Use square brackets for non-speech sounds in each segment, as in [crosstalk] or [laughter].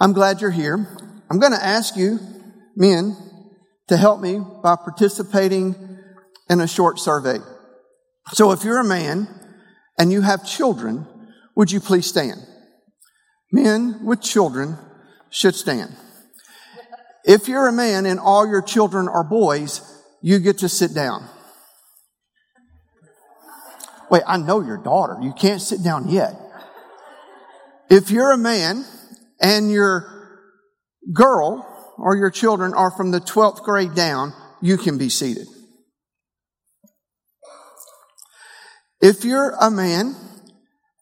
I'm glad you're here. I'm going to ask you, men, to help me by participating in a short survey. So if you're a man and you have children, would you please stand? Men with children should stand. If you're a man and all your children are boys, you get to sit down. Wait, I know your daughter. You can't sit down yet. If you're a man and your girl or your children are from the 12th grade down, you can be seated. If you're a man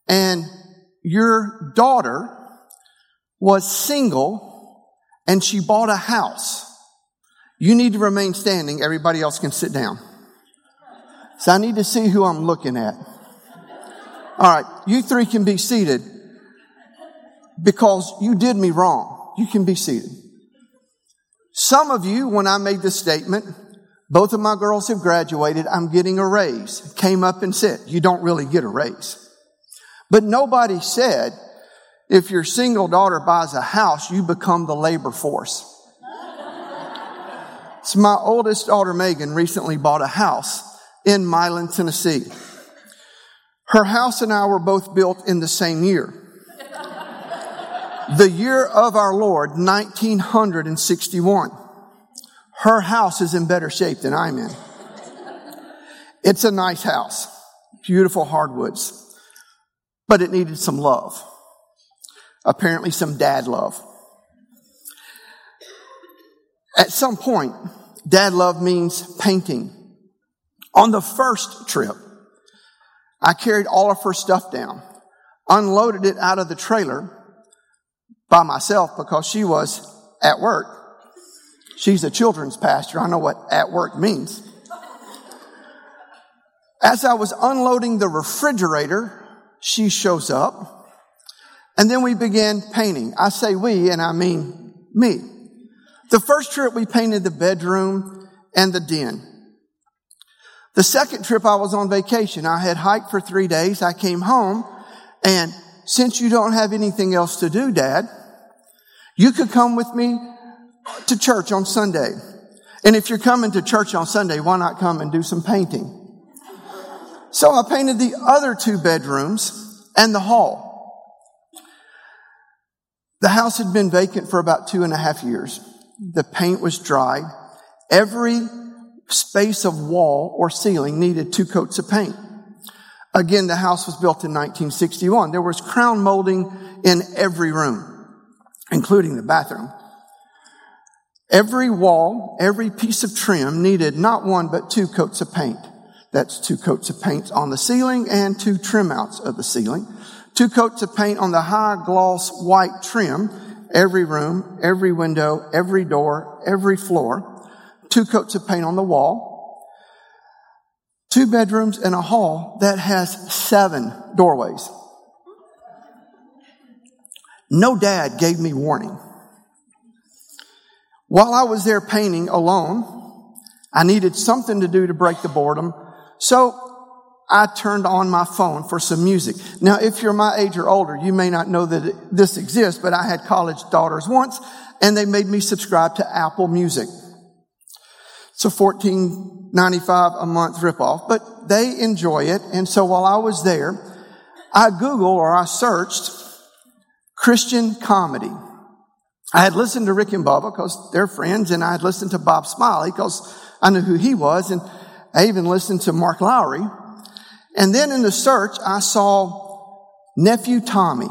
and your daughter was single and she bought a house, you need to remain standing. Everybody else can sit down. So I need to see who I'm looking at. All right, you three can be seated because you did me wrong. You can be seated. Some of you, when I made this statement, both of my girls have graduated. I'm getting a raise. Came up and said, you don't really get a raise. But nobody said, if your single daughter buys a house, you become the labor force. so my oldest daughter, Megan, recently bought a house in Milan, Tennessee. Her house and I were both built in the same year. The year of our Lord, 1961. Her house is in better shape than I'm in. It's a nice house, beautiful hardwoods, but it needed some love. Apparently, some dad love. At some point, dad love means painting. On the first trip, I carried all of her stuff down, unloaded it out of the trailer by myself because she was at work She's a children's pastor. I know what at work means. As I was unloading the refrigerator, she shows up. And then we began painting. I say we, and I mean me. The first trip we painted the bedroom and the den. The second trip I was on vacation. I had hiked for three days. I came home and since you don't have anything else to do, dad, you could come with me to church on Sunday. And if you're coming to church on Sunday, why not come and do some painting? So I painted the other two bedrooms and the hall. The house had been vacant for about two and a half years. The paint was dry. Every space of wall or ceiling needed two coats of paint. Again, the house was built in 1961. There was crown molding in every room, including the bathroom. Every wall, every piece of trim needed not one but two coats of paint. That's two coats of paint on the ceiling and two trim outs of the ceiling. Two coats of paint on the high gloss white trim, every room, every window, every door, every floor. Two coats of paint on the wall. Two bedrooms and a hall that has seven doorways. No dad gave me warning. While I was there painting alone, I needed something to do to break the boredom. So I turned on my phone for some music. Now, if you're my age or older, you may not know that this exists, but I had college daughters once and they made me subscribe to Apple Music. It's a $14.95 a month ripoff, but they enjoy it. And so while I was there, I Googled or I searched Christian comedy. I had listened to Rick and Bubba because they're friends, and I had listened to Bob Smiley because I knew who he was, and I even listened to Mark Lowry. And then in the search, I saw Nephew Tommy.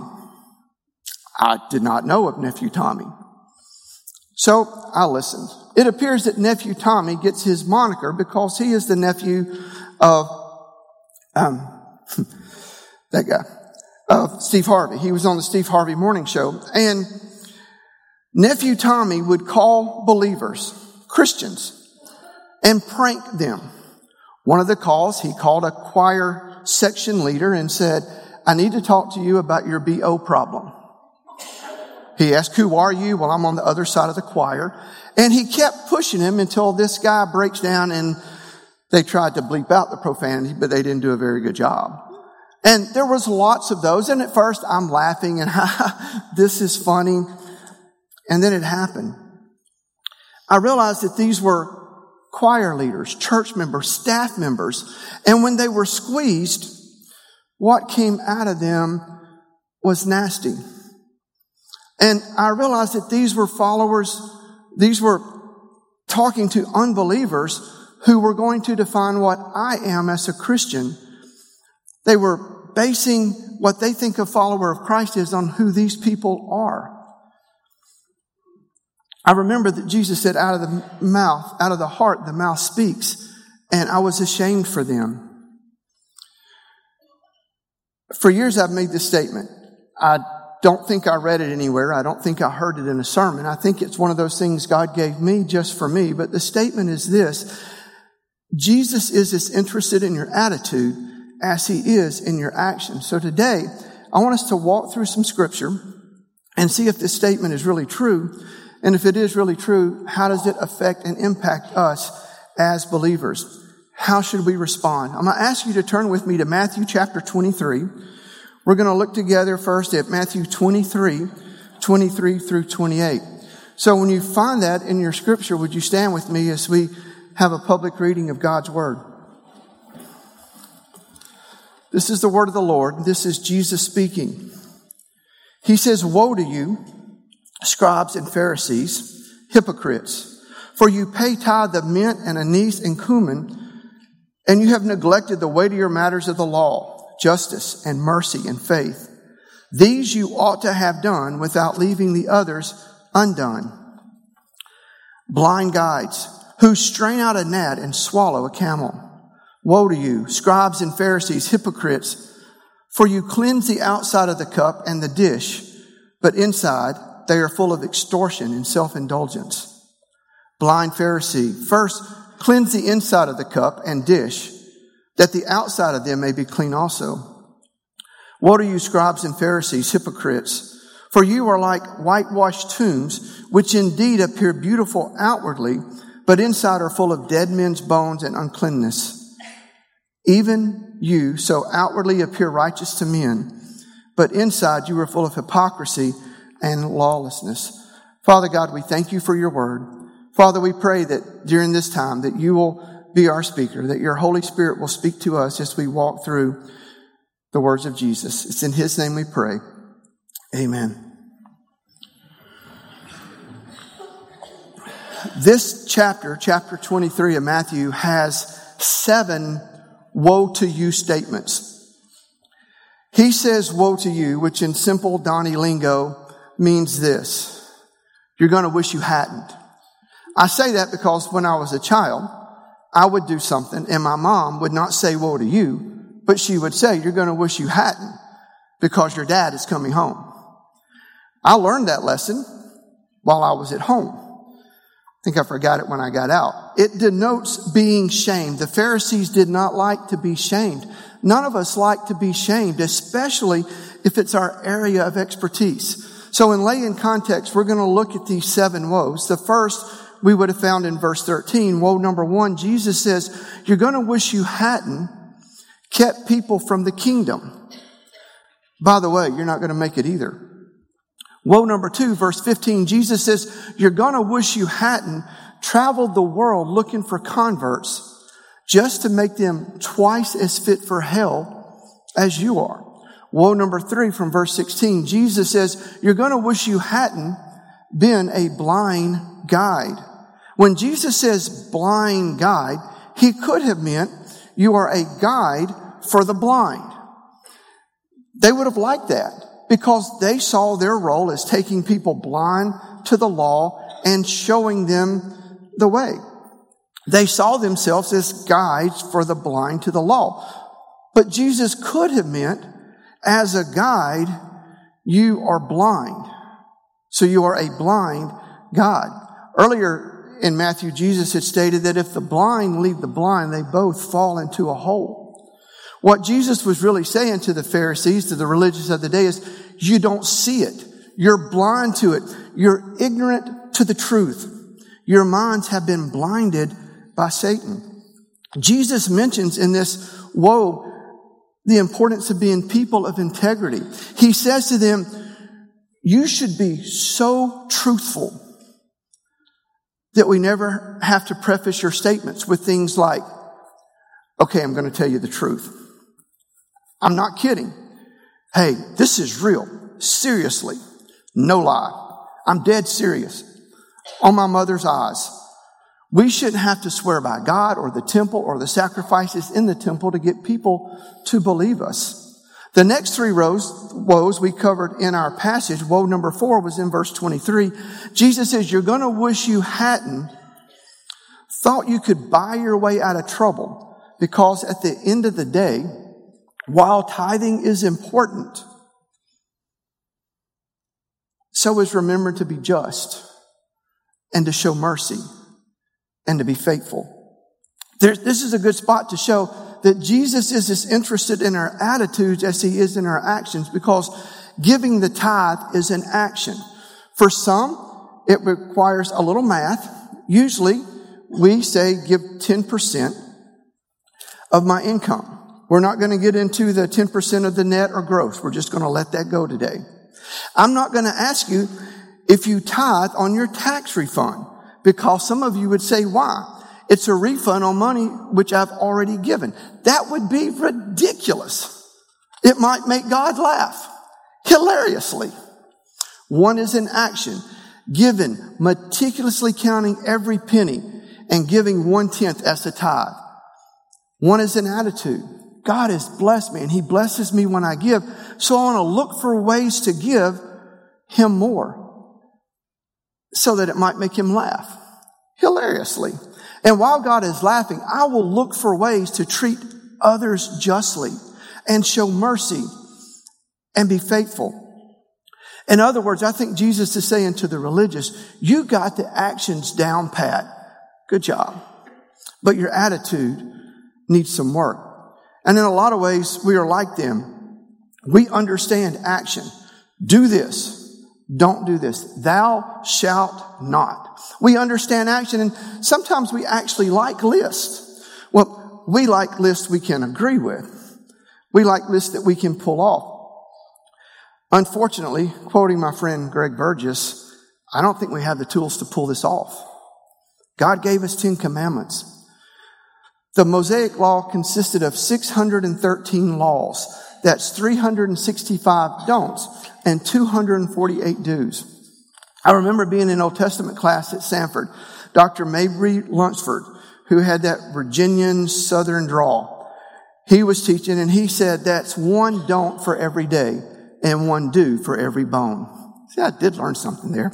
I did not know of Nephew Tommy. So I listened. It appears that Nephew Tommy gets his moniker because he is the nephew of, um, [laughs] that guy, of Steve Harvey. He was on the Steve Harvey morning show. And Nephew Tommy would call believers, Christians, and prank them. One of the calls, he called a choir section leader and said, I need to talk to you about your BO problem. He asked, who are you? Well, I'm on the other side of the choir. And he kept pushing him until this guy breaks down and they tried to bleep out the profanity, but they didn't do a very good job. And there was lots of those. And at first I'm laughing and [laughs] this is funny. And then it happened. I realized that these were choir leaders, church members, staff members. And when they were squeezed, what came out of them was nasty. And I realized that these were followers, these were talking to unbelievers who were going to define what I am as a Christian. They were basing what they think a follower of Christ is on who these people are. I remember that Jesus said, out of the mouth, out of the heart, the mouth speaks. And I was ashamed for them. For years, I've made this statement. I don't think I read it anywhere. I don't think I heard it in a sermon. I think it's one of those things God gave me just for me. But the statement is this Jesus is as interested in your attitude as he is in your actions. So today, I want us to walk through some scripture and see if this statement is really true. And if it is really true, how does it affect and impact us as believers? How should we respond? I'm going to ask you to turn with me to Matthew chapter 23. We're going to look together first at Matthew 23, 23 through 28. So when you find that in your scripture, would you stand with me as we have a public reading of God's word? This is the word of the Lord. This is Jesus speaking. He says, Woe to you! scribes and Pharisees, hypocrites, for you pay tithe of mint and anise and cumin, and you have neglected the weightier matters of the law, justice and mercy and faith. These you ought to have done without leaving the others undone. Blind guides who strain out a gnat and swallow a camel. Woe to you, scribes and Pharisees, hypocrites, for you cleanse the outside of the cup and the dish, but inside they are full of extortion and self-indulgence. Blind Pharisee, first cleanse the inside of the cup and dish, that the outside of them may be clean also. Woe to you, scribes and Pharisees, hypocrites, for you are like whitewashed tombs, which indeed appear beautiful outwardly, but inside are full of dead men's bones and uncleanness. Even you so outwardly appear righteous to men, but inside you are full of hypocrisy and lawlessness. Father God, we thank you for your word. Father, we pray that during this time that you will be our speaker, that your Holy Spirit will speak to us as we walk through the words of Jesus. It's in his name we pray. Amen. This chapter, chapter 23 of Matthew, has seven woe to you statements. He says woe to you, which in simple Donnie lingo means this. You're going to wish you hadn't. I say that because when I was a child, I would do something and my mom would not say woe to you, but she would say, you're going to wish you hadn't because your dad is coming home. I learned that lesson while I was at home. I think I forgot it when I got out. It denotes being shamed. The Pharisees did not like to be shamed. None of us like to be shamed, especially if it's our area of expertise. So in lay in context, we're going to look at these seven woes. The first we would have found in verse 13. Woe number one, Jesus says, you're going to wish you hadn't kept people from the kingdom. By the way, you're not going to make it either. Woe number two, verse 15, Jesus says, you're going to wish you hadn't traveled the world looking for converts just to make them twice as fit for hell as you are. Woe number three from verse 16. Jesus says, you're going to wish you hadn't been a blind guide. When Jesus says blind guide, he could have meant you are a guide for the blind. They would have liked that because they saw their role as taking people blind to the law and showing them the way. They saw themselves as guides for the blind to the law. But Jesus could have meant as a guide, you are blind. So you are a blind God. Earlier in Matthew, Jesus had stated that if the blind lead the blind, they both fall into a hole. What Jesus was really saying to the Pharisees, to the religious of the day is, you don't see it. You're blind to it. You're ignorant to the truth. Your minds have been blinded by Satan. Jesus mentions in this woe the importance of being people of integrity. He says to them, you should be so truthful that we never have to preface your statements with things like, okay, I'm going to tell you the truth. I'm not kidding. Hey, this is real. Seriously. No lie. I'm dead serious. On my mother's eyes. We shouldn't have to swear by God or the temple or the sacrifices in the temple to get people to believe us. The next three rows, woes we covered in our passage, woe number four was in verse 23. Jesus says, you're going to wish you hadn't thought you could buy your way out of trouble because at the end of the day, while tithing is important, so is remembering to be just and to show mercy and to be faithful. There, this is a good spot to show that Jesus is as interested in our attitudes as he is in our actions because giving the tithe is an action. For some, it requires a little math. Usually, we say give 10% of my income. We're not going to get into the 10% of the net or gross. We're just going to let that go today. I'm not going to ask you if you tithe on your tax refund because some of you would say, why? It's a refund on money which I've already given. That would be ridiculous. It might make God laugh hilariously. One is an action, given, meticulously counting every penny and giving one tenth as a tithe. One is an attitude. God has blessed me and He blesses me when I give. So I want to look for ways to give Him more so that it might make Him laugh hilariously. And while God is laughing, I will look for ways to treat others justly and show mercy and be faithful. In other words, I think Jesus is saying to the religious, you got the actions down pat. Good job. But your attitude needs some work. And in a lot of ways, we are like them. We understand action. Do this. Don't do this. Thou shalt not. We understand action and sometimes we actually like lists. Well, we like lists we can agree with. We like lists that we can pull off. Unfortunately, quoting my friend Greg Burgess, I don't think we have the tools to pull this off. God gave us 10 commandments. The Mosaic law consisted of 613 laws. That's 365 don'ts and 248 do's. I remember being in Old Testament class at Sanford. Dr. Mabry Lunsford, who had that Virginian Southern drawl, he was teaching and he said that's one don't for every day and one do for every bone. See, I did learn something there.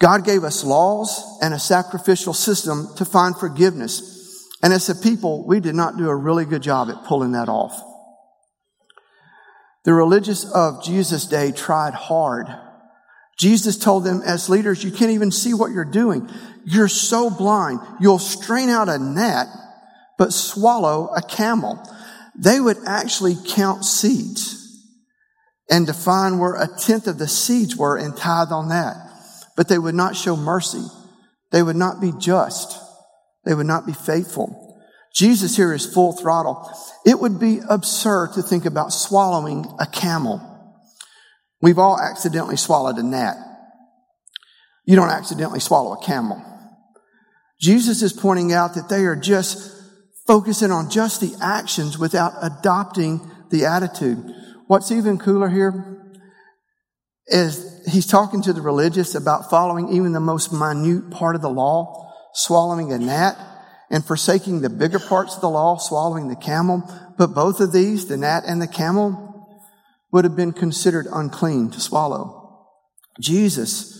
God gave us laws and a sacrificial system to find forgiveness. And as a people, we did not do a really good job at pulling that off. The religious of Jesus' day tried hard. Jesus told them as leaders, you can't even see what you're doing. You're so blind. You'll strain out a gnat, but swallow a camel. They would actually count seeds and define where a tenth of the seeds were and tithe on that. But they would not show mercy. They would not be just. They would not be faithful. Jesus here is full throttle. It would be absurd to think about swallowing a camel. We've all accidentally swallowed a gnat. You don't accidentally swallow a camel. Jesus is pointing out that they are just focusing on just the actions without adopting the attitude. What's even cooler here is he's talking to the religious about following even the most minute part of the law swallowing a gnat, and forsaking the bigger parts of the law, swallowing the camel. But both of these, the gnat and the camel, would have been considered unclean to swallow. Jesus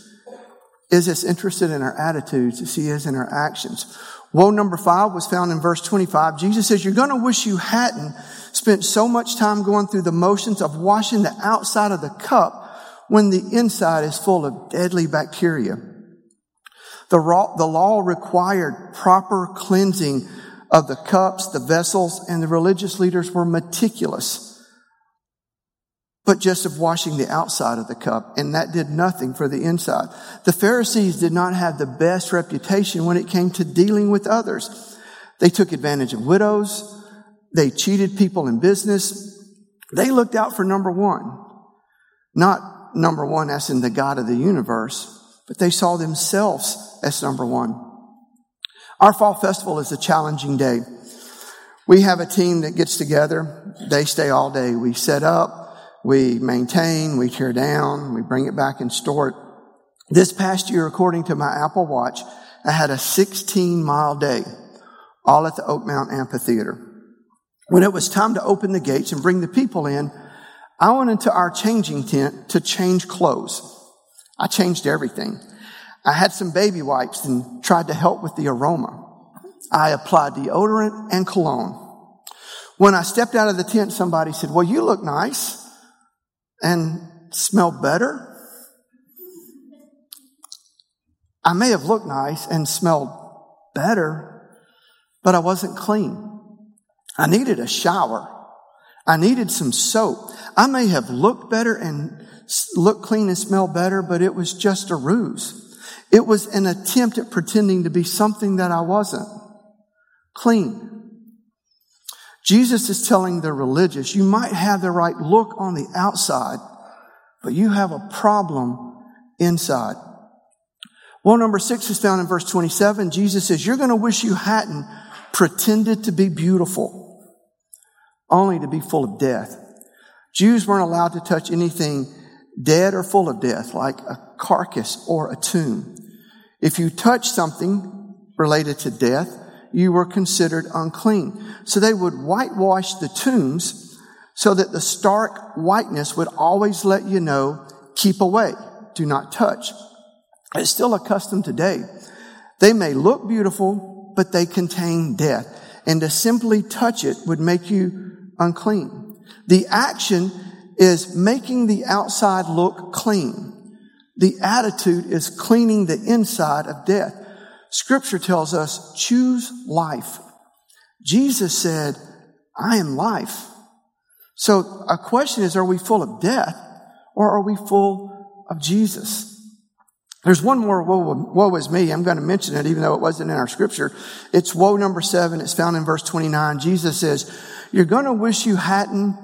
is as interested in our attitudes as he is in our actions. Woe number five was found in verse 25. Jesus says, You're going to wish you hadn't spent so much time going through the motions of washing the outside of the cup when the inside is full of deadly bacteria. The, the law required proper cleansing of the cups, the vessels, and the religious leaders were meticulous. But just of washing the outside of the cup, and that did nothing for the inside. The Pharisees did not have the best reputation when it came to dealing with others. They took advantage of widows. They cheated people in business. They looked out for number one, not number one as in the God of the universe, but they saw themselves as number one. Our fall festival is a challenging day. We have a team that gets together. They stay all day. We set up, we maintain, we tear down, we bring it back and store it. This past year, according to my Apple Watch, I had a 16 mile day, all at the Oakmount Amphitheater. When it was time to open the gates and bring the people in, I went into our changing tent to change clothes. I changed everything. I had some baby wipes and tried to help with the aroma. I applied deodorant and cologne. When I stepped out of the tent, somebody said, well, you look nice and smell better. I may have looked nice and smelled better, but I wasn't clean. I needed a shower. I needed some soap. I may have looked better and looked clean and smell better, but it was just a ruse. It was an attempt at pretending to be something that I wasn't. Clean. Jesus is telling the religious, you might have the right look on the outside, but you have a problem inside. Well, number six is found in verse 27. Jesus says, you're going to wish you hadn't pretended to be beautiful, only to be full of death. Jews weren't allowed to touch anything dead or full of death, like a carcass or a tomb. If you touch something related to death, you were considered unclean. So they would whitewash the tombs so that the stark whiteness would always let you know, keep away, do not touch. It's still a custom today. They may look beautiful, but they contain death. And to simply touch it would make you unclean. The action is making the outside look clean. The attitude is cleaning the inside of death. Scripture tells us, choose life. Jesus said, I am life. So a question is, are we full of death or are we full of Jesus? There's one more woe, woe is me. I'm going to mention it even though it wasn't in our scripture. It's woe number seven. It's found in verse 29. Jesus says, you're going to wish you hadn't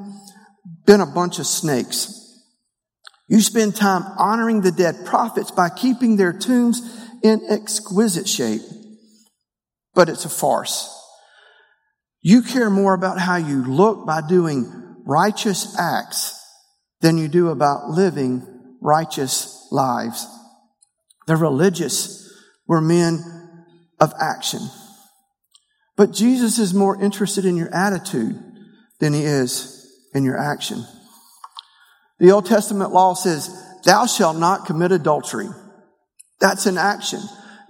been a bunch of snakes. You spend time honoring the dead prophets by keeping their tombs in exquisite shape. But it's a farce. You care more about how you look by doing righteous acts than you do about living righteous lives. The religious were men of action. But Jesus is more interested in your attitude than he is in your action. The Old Testament law says, thou shalt not commit adultery. That's an action.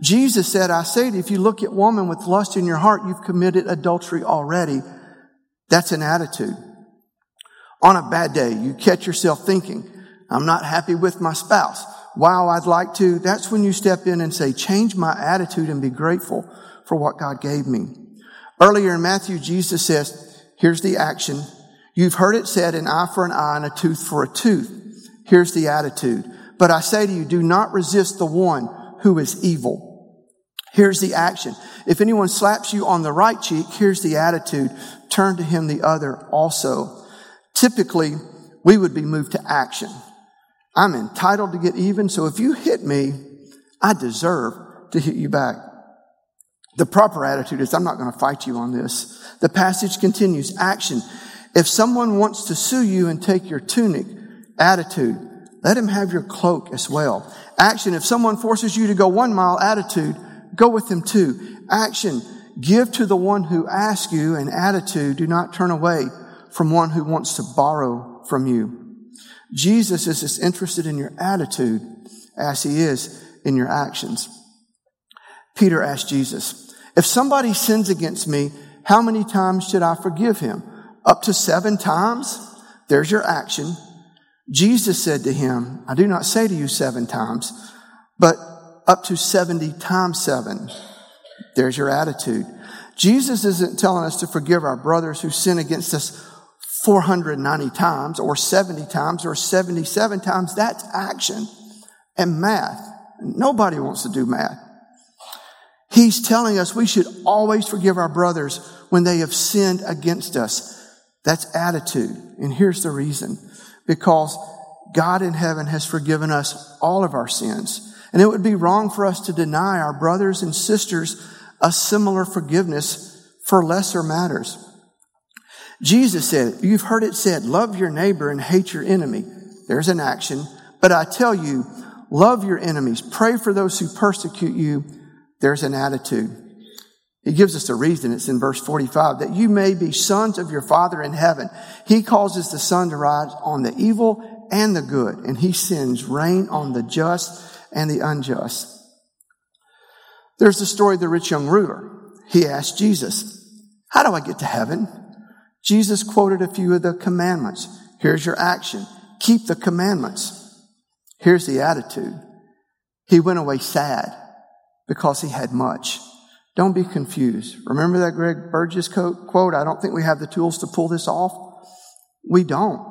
Jesus said, I say to you, if you look at woman with lust in your heart, you've committed adultery already. That's an attitude. On a bad day, you catch yourself thinking, I'm not happy with my spouse. Wow, I'd like to. That's when you step in and say, change my attitude and be grateful for what God gave me. Earlier in Matthew, Jesus says, here's the action. You've heard it said an eye for an eye and a tooth for a tooth. Here's the attitude. But I say to you, do not resist the one who is evil. Here's the action. If anyone slaps you on the right cheek, here's the attitude. Turn to him the other also. Typically, we would be moved to action. I'm entitled to get even, so if you hit me, I deserve to hit you back. The proper attitude is, I'm not going to fight you on this. The passage continues, action. If someone wants to sue you and take your tunic, attitude, let him have your cloak as well. Action, if someone forces you to go one mile, attitude, go with them too. Action, give to the one who asks you, and attitude, do not turn away from one who wants to borrow from you. Jesus is as interested in your attitude as he is in your actions. Peter asked Jesus, if somebody sins against me, how many times should I forgive him? Up to seven times, there's your action. Jesus said to him, I do not say to you seven times, but up to 70 times seven. There's your attitude. Jesus isn't telling us to forgive our brothers who sin against us 490 times or 70 times or 77 times. That's action and math. Nobody wants to do math. He's telling us we should always forgive our brothers when they have sinned against us. That's attitude. And here's the reason. Because God in heaven has forgiven us all of our sins. And it would be wrong for us to deny our brothers and sisters a similar forgiveness for lesser matters. Jesus said, you've heard it said, love your neighbor and hate your enemy. There's an action. But I tell you, love your enemies. Pray for those who persecute you. There's an attitude. He gives us a reason. It's in verse 45 that you may be sons of your Father in heaven. He causes the sun to rise on the evil and the good, and he sends rain on the just and the unjust. There's the story of the rich young ruler. He asked Jesus, How do I get to heaven? Jesus quoted a few of the commandments. Here's your action. Keep the commandments. Here's the attitude. He went away sad because he had much. Don't be confused. Remember that Greg Burgess quote? I don't think we have the tools to pull this off. We don't.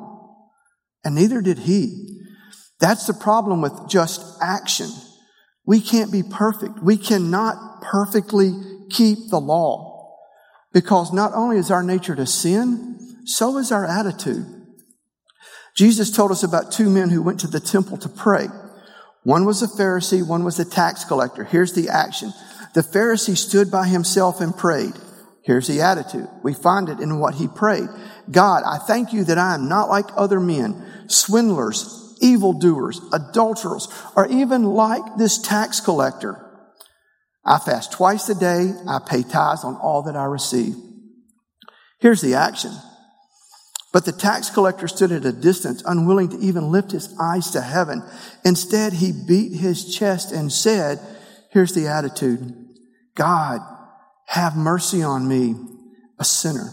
And neither did he. That's the problem with just action. We can't be perfect. We cannot perfectly keep the law because not only is our nature to sin, so is our attitude. Jesus told us about two men who went to the temple to pray. One was a Pharisee, one was a tax collector. Here's the action. The Pharisee stood by himself and prayed. Here's the attitude. We find it in what he prayed. God, I thank you that I am not like other men, swindlers, evildoers, adulterers, or even like this tax collector. I fast twice a day. I pay tithes on all that I receive. Here's the action. But the tax collector stood at a distance, unwilling to even lift his eyes to heaven. Instead, he beat his chest and said, Here's the attitude God, have mercy on me, a sinner.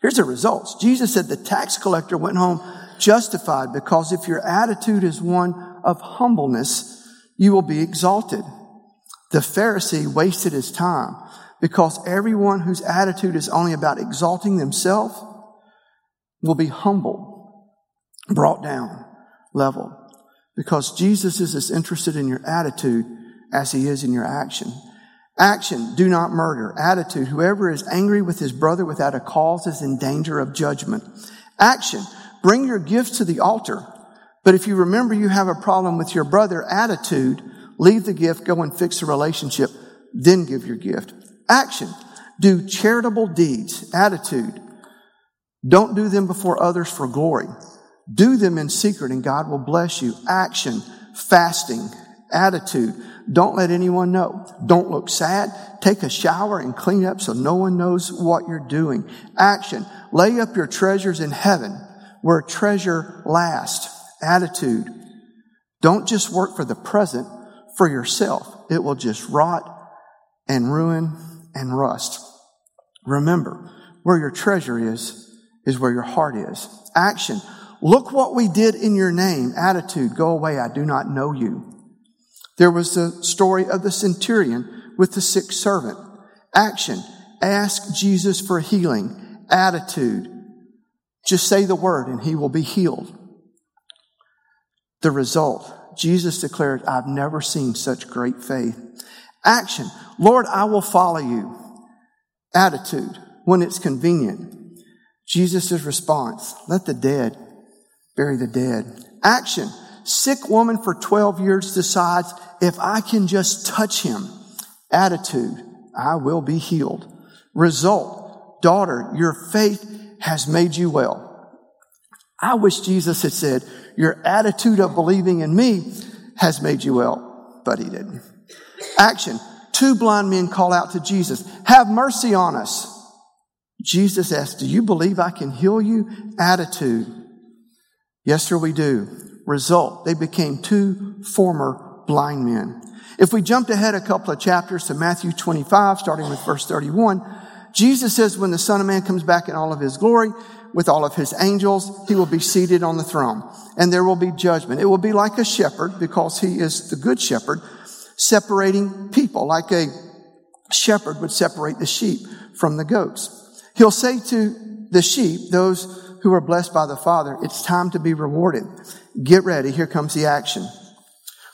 Here's the results. Jesus said the tax collector went home justified because if your attitude is one of humbleness, you will be exalted. The Pharisee wasted his time because everyone whose attitude is only about exalting themselves will be humbled, brought down, leveled. Because Jesus is as interested in your attitude as he is in your action. Action, do not murder. Attitude, whoever is angry with his brother without a cause is in danger of judgment. Action, bring your gifts to the altar. But if you remember you have a problem with your brother, attitude, leave the gift, go and fix the relationship, then give your gift. Action, do charitable deeds. Attitude, don't do them before others for glory. Do them in secret and God will bless you. Action, fasting, attitude. Don't let anyone know. Don't look sad. Take a shower and clean up so no one knows what you're doing. Action. Lay up your treasures in heaven where treasure lasts. Attitude. Don't just work for the present for yourself. It will just rot and ruin and rust. Remember, where your treasure is, is where your heart is. Action. Look what we did in your name. Attitude. Go away. I do not know you. There was the story of the centurion with the sick servant. Action. Ask Jesus for healing. Attitude. Just say the word and he will be healed. The result. Jesus declared, I've never seen such great faith. Action. Lord, I will follow you. Attitude. When it's convenient. Jesus' response. Let the dead bury the dead. Action sick woman for 12 years decides, if I can just touch him, attitude, I will be healed. Result, daughter, your faith has made you well. I wish Jesus had said, your attitude of believing in me has made you well, but he didn't. Action. Two blind men call out to Jesus, have mercy on us. Jesus asks, do you believe I can heal you? Attitude. Yes, sir, we do result. They became two former blind men. If we jumped ahead a couple of chapters to Matthew 25, starting with verse 31, Jesus says when the Son of Man comes back in all of his glory, with all of his angels, he will be seated on the throne and there will be judgment. It will be like a shepherd because he is the good shepherd separating people like a shepherd would separate the sheep from the goats. He'll say to the sheep, those who are blessed by the Father, it's time to be rewarded. Get ready. Here comes the action.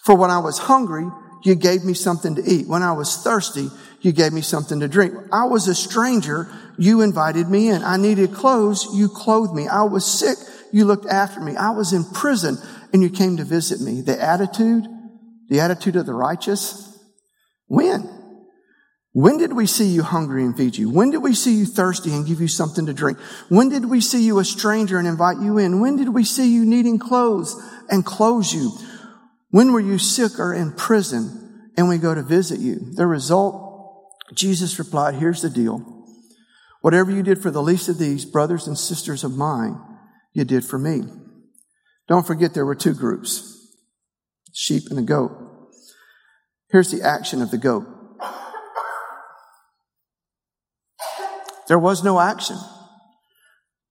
For when I was hungry, you gave me something to eat. When I was thirsty, you gave me something to drink. I was a stranger, you invited me in. I needed clothes, you clothed me. I was sick, you looked after me. I was in prison, and you came to visit me. The attitude, the attitude of the righteous. When? When did we see you hungry and feed you? When did we see you thirsty and give you something to drink? When did we see you a stranger and invite you in? When did we see you needing clothes and clothe you? When were you sick or in prison and we go to visit you? The result, Jesus replied, here's the deal. Whatever you did for the least of these brothers and sisters of mine, you did for me. Don't forget there were two groups, sheep and a goat. Here's the action of the goat. There was no action.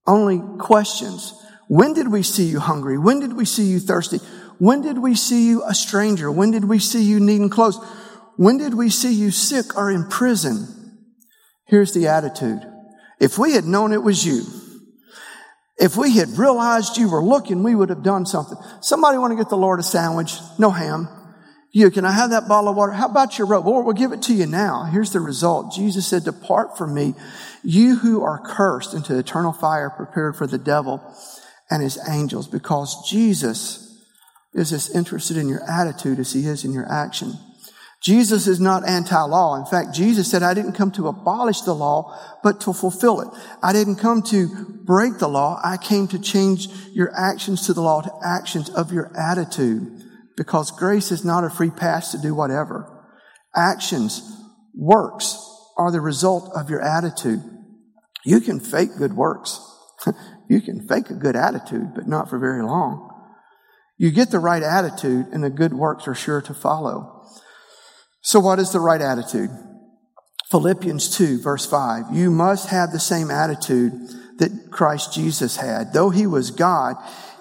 Only questions. When did we see you hungry? When did we see you thirsty? When did we see you a stranger? When did we see you needing clothes? When did we see you sick or in prison? Here's the attitude. If we had known it was you, if we had realized you were looking, we would have done something. Somebody want to get the Lord a sandwich? No ham. You, can I have that bottle of water? How about your robe? Lord, we'll give it to you now. Here's the result. Jesus said, depart from me, you who are cursed into eternal fire prepared for the devil and his angels, because Jesus is as interested in your attitude as he is in your action. Jesus is not anti-law. In fact, Jesus said, I didn't come to abolish the law, but to fulfill it. I didn't come to break the law. I came to change your actions to the law, to actions of your attitude. Because grace is not a free pass to do whatever. Actions, works, are the result of your attitude. You can fake good works. [laughs] you can fake a good attitude, but not for very long. You get the right attitude and the good works are sure to follow. So what is the right attitude? Philippians 2 verse 5. You must have the same attitude that Christ Jesus had. Though he was God,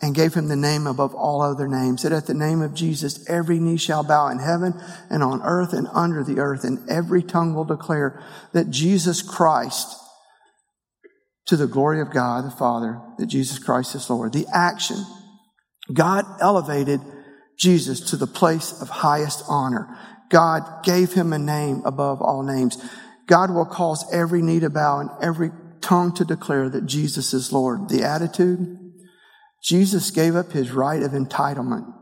and gave him the name above all other names, that at the name of Jesus every knee shall bow in heaven and on earth and under the earth, and every tongue will declare that Jesus Christ, to the glory of God the Father, that Jesus Christ is Lord. The action, God elevated Jesus to the place of highest honor. God gave him a name above all names. God will cause every knee to bow and every tongue to declare that Jesus is Lord. The attitude, Jesus gave up his right of entitlement.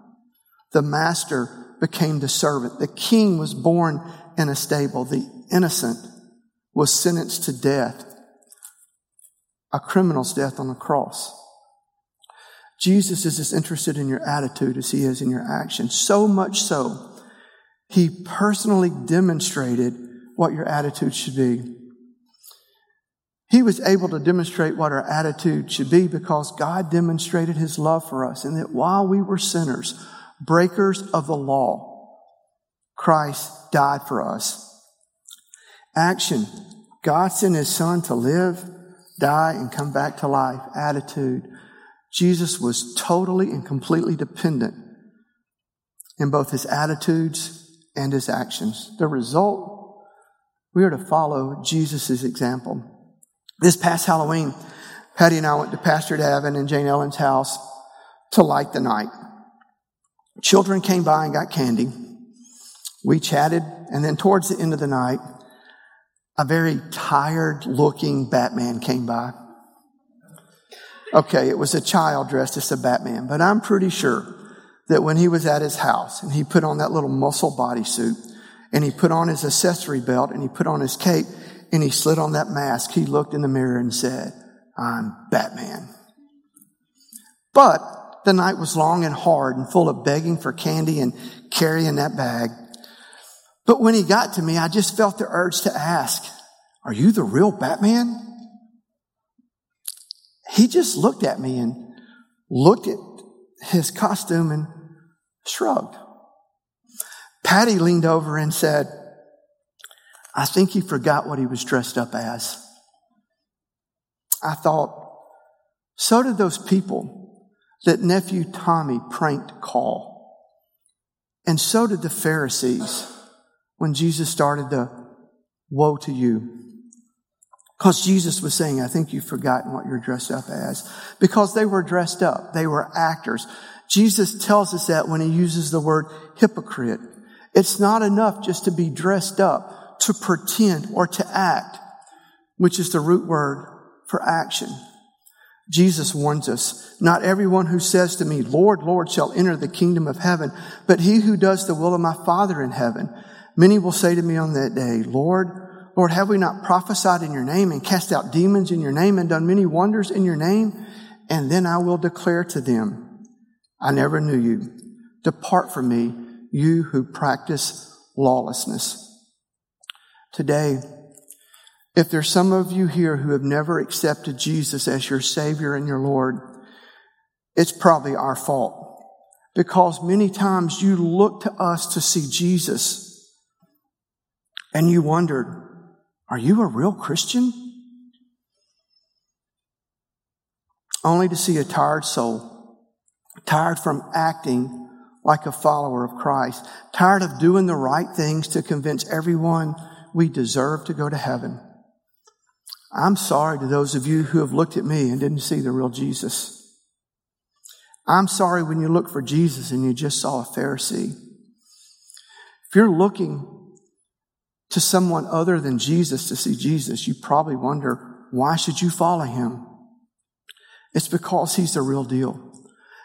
The master became the servant. The king was born in a stable. The innocent was sentenced to death, a criminal's death on the cross. Jesus is as interested in your attitude as he is in your action. So much so, he personally demonstrated what your attitude should be. He was able to demonstrate what our attitude should be because God demonstrated his love for us and that while we were sinners, breakers of the law, Christ died for us. Action. God sent his son to live, die, and come back to life. Attitude. Jesus was totally and completely dependent in both his attitudes and his actions. The result we are to follow Jesus' example. This past Halloween, Patty and I went to Pastor Davin and Jane Ellen's house to light the night. Children came by and got candy. We chatted, and then towards the end of the night, a very tired looking Batman came by. Okay, it was a child dressed as a Batman, but I'm pretty sure that when he was at his house and he put on that little muscle bodysuit, and he put on his accessory belt and he put on his cape and he slid on that mask. He looked in the mirror and said, I'm Batman. But the night was long and hard and full of begging for candy and carrying that bag. But when he got to me, I just felt the urge to ask, are you the real Batman? He just looked at me and looked at his costume and shrugged. Patty leaned over and said, I think he forgot what he was dressed up as. I thought, So did those people that nephew Tommy pranked call. And so did the Pharisees when Jesus started the woe to you. Because Jesus was saying, I think you've forgotten what you're dressed up as. Because they were dressed up. They were actors. Jesus tells us that when he uses the word hypocrite. It's not enough just to be dressed up, to pretend or to act, which is the root word for action. Jesus warns us, not everyone who says to me, Lord, Lord, shall enter the kingdom of heaven, but he who does the will of my Father in heaven. Many will say to me on that day, Lord, Lord, have we not prophesied in your name and cast out demons in your name and done many wonders in your name? And then I will declare to them, I never knew you. Depart from me, you who practice lawlessness. Today, if there's some of you here who have never accepted Jesus as your Savior and your Lord, it's probably our fault. Because many times you look to us to see Jesus and you wondered, are you a real Christian? Only to see a tired soul, tired from acting like a follower of Christ, tired of doing the right things to convince everyone we deserve to go to heaven. I'm sorry to those of you who have looked at me and didn't see the real Jesus. I'm sorry when you look for Jesus and you just saw a Pharisee. If you're looking to someone other than Jesus to see Jesus, you probably wonder, why should you follow him? It's because he's the real deal.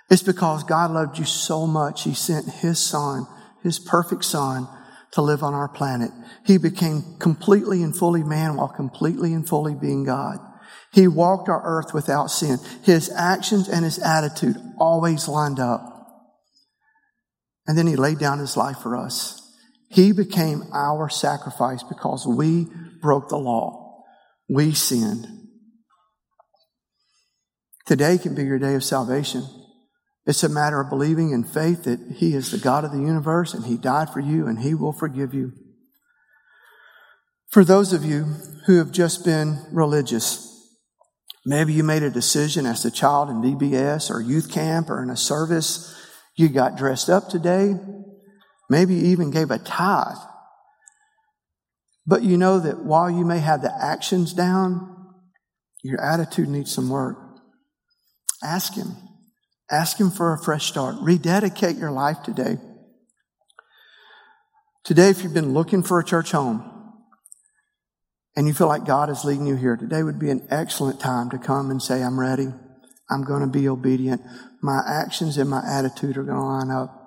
It's because God loved you so much, he sent his son, his perfect son, to live on our planet. He became completely and fully man while completely and fully being God. He walked our earth without sin. His actions and his attitude always lined up. And then he laid down his life for us. He became our sacrifice because we broke the law. We sinned. Today can be your day of salvation. It's a matter of believing in faith that He is the God of the universe and He died for you and He will forgive you. For those of you who have just been religious, maybe you made a decision as a child in VBS or youth camp or in a service. You got dressed up today. Maybe you even gave a tithe. But you know that while you may have the actions down, your attitude needs some work. Ask Him. Ask Him for a fresh start. Rededicate your life today. Today, if you've been looking for a church home and you feel like God is leading you here, today would be an excellent time to come and say, I'm ready. I'm going to be obedient. My actions and my attitude are going to line up.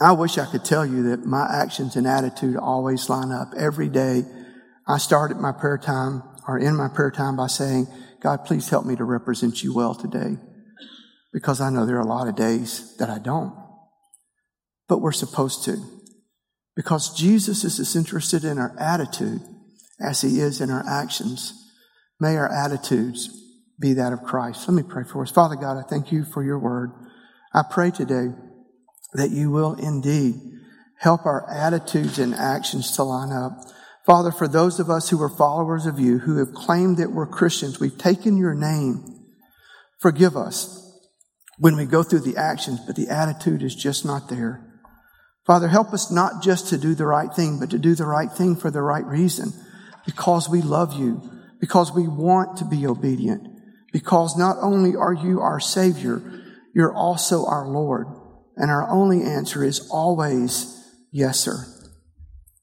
I wish I could tell you that my actions and attitude always line up. Every day, I started my prayer time or in my prayer time by saying, God, please help me to represent you well today. Because I know there are a lot of days that I don't. But we're supposed to. Because Jesus is as interested in our attitude as he is in our actions. May our attitudes be that of Christ. Let me pray for us. Father God, I thank you for your word. I pray today that you will indeed help our attitudes and actions to line up. Father, for those of us who are followers of you, who have claimed that we're Christians, we've taken your name. Forgive us when we go through the actions, but the attitude is just not there. Father, help us not just to do the right thing, but to do the right thing for the right reason, because we love you, because we want to be obedient, because not only are you our Savior, you're also our Lord. And our only answer is always, yes, sir.